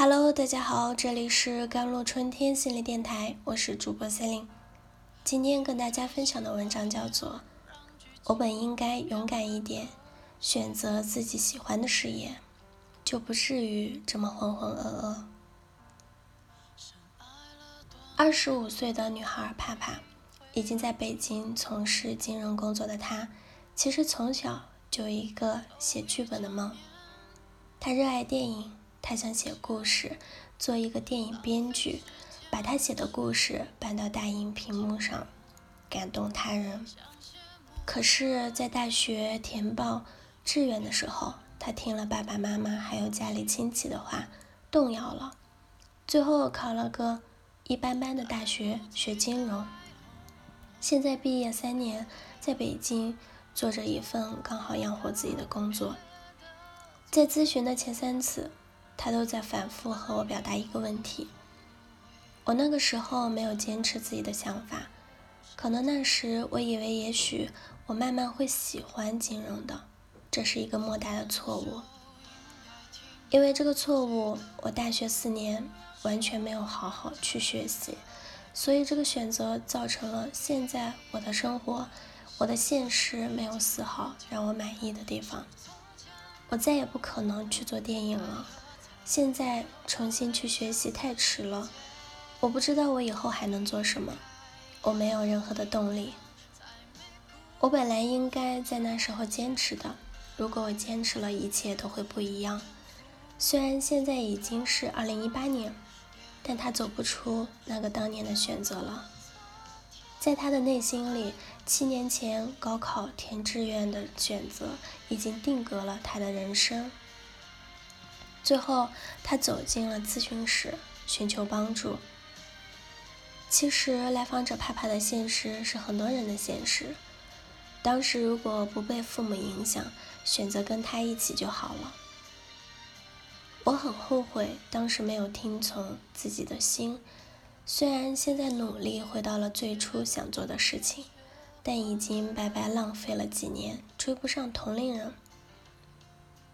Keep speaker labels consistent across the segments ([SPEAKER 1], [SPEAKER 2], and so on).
[SPEAKER 1] Hello，大家好，这里是甘露春天心理电台，我是主播 c e l i n e 今天跟大家分享的文章叫做《我本应该勇敢一点，选择自己喜欢的事业，就不至于这么浑浑噩噩》。二十五岁的女孩帕帕，已经在北京从事金融工作的她，其实从小就有一个写剧本的梦。她热爱电影。他想写故事，做一个电影编剧，把他写的故事搬到大荧屏幕上，感动他人。可是，在大学填报志愿的时候，他听了爸爸妈妈还有家里亲戚的话，动摇了。最后考了个一般般的大学，学金融。现在毕业三年，在北京做着一份刚好养活自己的工作。在咨询的前三次。他都在反复和我表达一个问题：我那个时候没有坚持自己的想法，可能那时我以为也许我慢慢会喜欢金融的，这是一个莫大的错误。因为这个错误，我大学四年完全没有好好去学习，所以这个选择造成了现在我的生活，我的现实没有丝毫让我满意的地方。我再也不可能去做电影了。现在重新去学习太迟了，我不知道我以后还能做什么，我没有任何的动力。我本来应该在那时候坚持的，如果我坚持了，一切都会不一样。虽然现在已经是二零一八年，但他走不出那个当年的选择了。在他的内心里，七年前高考填志愿的选择已经定格了他的人生。最后，他走进了咨询室，寻求帮助。其实，来访者怕怕的现实是很多人的现实。当时如果不被父母影响，选择跟他一起就好了。我很后悔当时没有听从自己的心，虽然现在努力回到了最初想做的事情，但已经白白浪费了几年，追不上同龄人。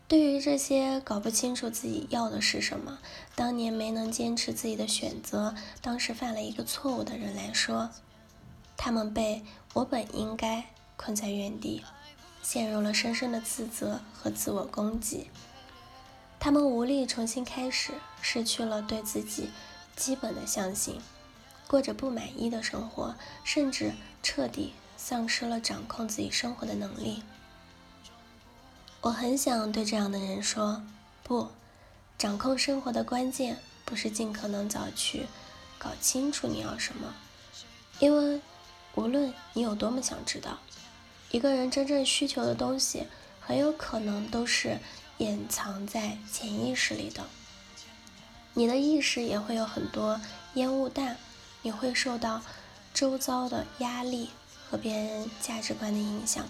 [SPEAKER 1] 对于这些搞不清楚自己要的是什么，当年没能坚持自己的选择，当时犯了一个错误的人来说，他们被我本应该困在原地，陷入了深深的自责和自我攻击。他们无力重新开始，失去了对自己基本的相信，过着不满意的生活，甚至彻底丧失了掌控自己生活的能力。我很想对这样的人说：不，掌控生活的关键不是尽可能早去搞清楚你要什么，因为无论你有多么想知道，一个人真正需求的东西，很有可能都是掩藏在潜意识里的。你的意识也会有很多烟雾弹，你会受到周遭的压力和别人价值观的影响。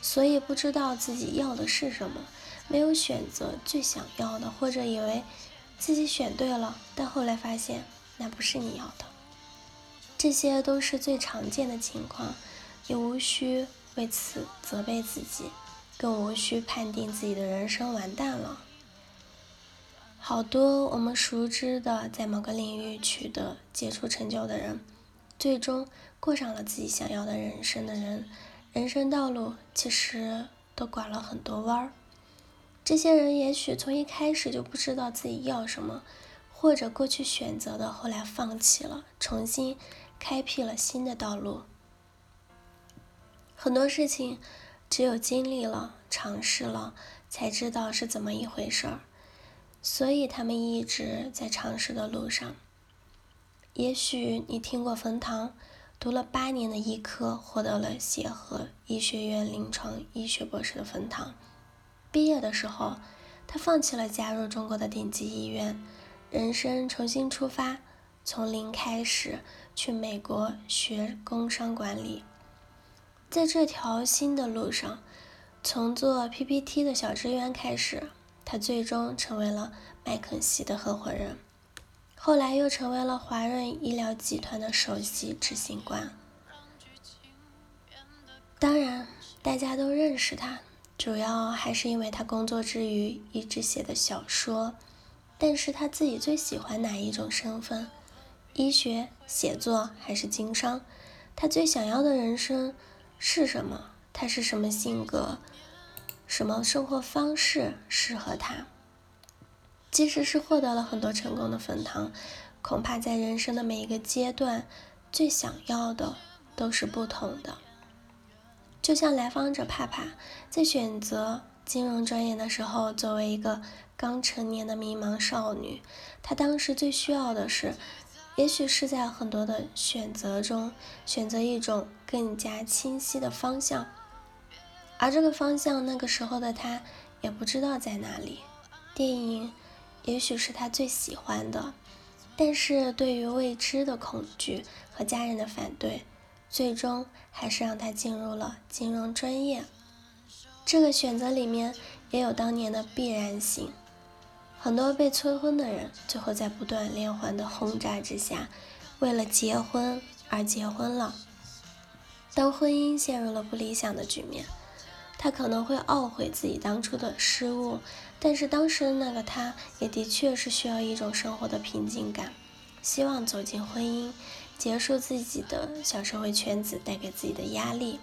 [SPEAKER 1] 所以不知道自己要的是什么，没有选择最想要的，或者以为自己选对了，但后来发现那不是你要的。这些都是最常见的情况，也无需为此责备自己，更无需判定自己的人生完蛋了。好多我们熟知的在某个领域取得杰出成就的人，最终过上了自己想要的人生的人。人生道路其实都拐了很多弯儿，这些人也许从一开始就不知道自己要什么，或者过去选择的后来放弃了，重新开辟了新的道路。很多事情只有经历了、尝试了，才知道是怎么一回事儿，所以他们一直在尝试的路上。也许你听过冯唐。读了八年的医科，获得了协和医学院临床医学博士的分堂。毕业的时候，他放弃了加入中国的顶级医院，人生重新出发，从零开始去美国学工商管理。在这条新的路上，从做 PPT 的小职员开始，他最终成为了麦肯锡的合伙人。后来又成为了华润医疗集团的首席执行官。当然，大家都认识他，主要还是因为他工作之余一直写的小说，但是他自己最喜欢哪一种身份？医学、写作还是经商？他最想要的人生是什么？他是什么性格？什么生活方式适合他？即使是获得了很多成功的粉汤，恐怕在人生的每一个阶段，最想要的都是不同的。就像来访者帕帕在选择金融专业的时候，作为一个刚成年的迷茫少女，她当时最需要的是。也许是在很多的选择中，选择一种更加清晰的方向，而这个方向，那个时候的她也不知道在哪里。电影也许是他最喜欢的，但是对于未知的恐惧和家人的反对，最终还是让他进入了金融专业。这个选择里面也有当年的必然性。很多被催婚的人，最后在不断连环的轰炸之下，为了结婚而结婚了。当婚姻陷入了不理想的局面，他可能会懊悔自己当初的失误，但是当时的那个他，也的确是需要一种生活的平静感，希望走进婚姻，结束自己的小社会圈子带给自己的压力，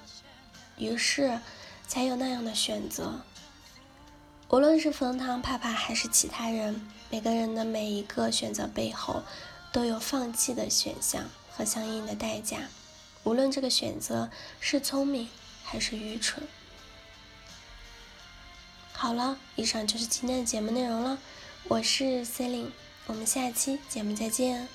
[SPEAKER 1] 于是才有那样的选择。无论是冯唐、帕帕还是其他人，每个人的每一个选择背后，都有放弃的选项和相应的代价。无论这个选择是聪明还是愚蠢。好了，以上就是今天的节目内容了。我是 c e l i n e 我们下期节目再见。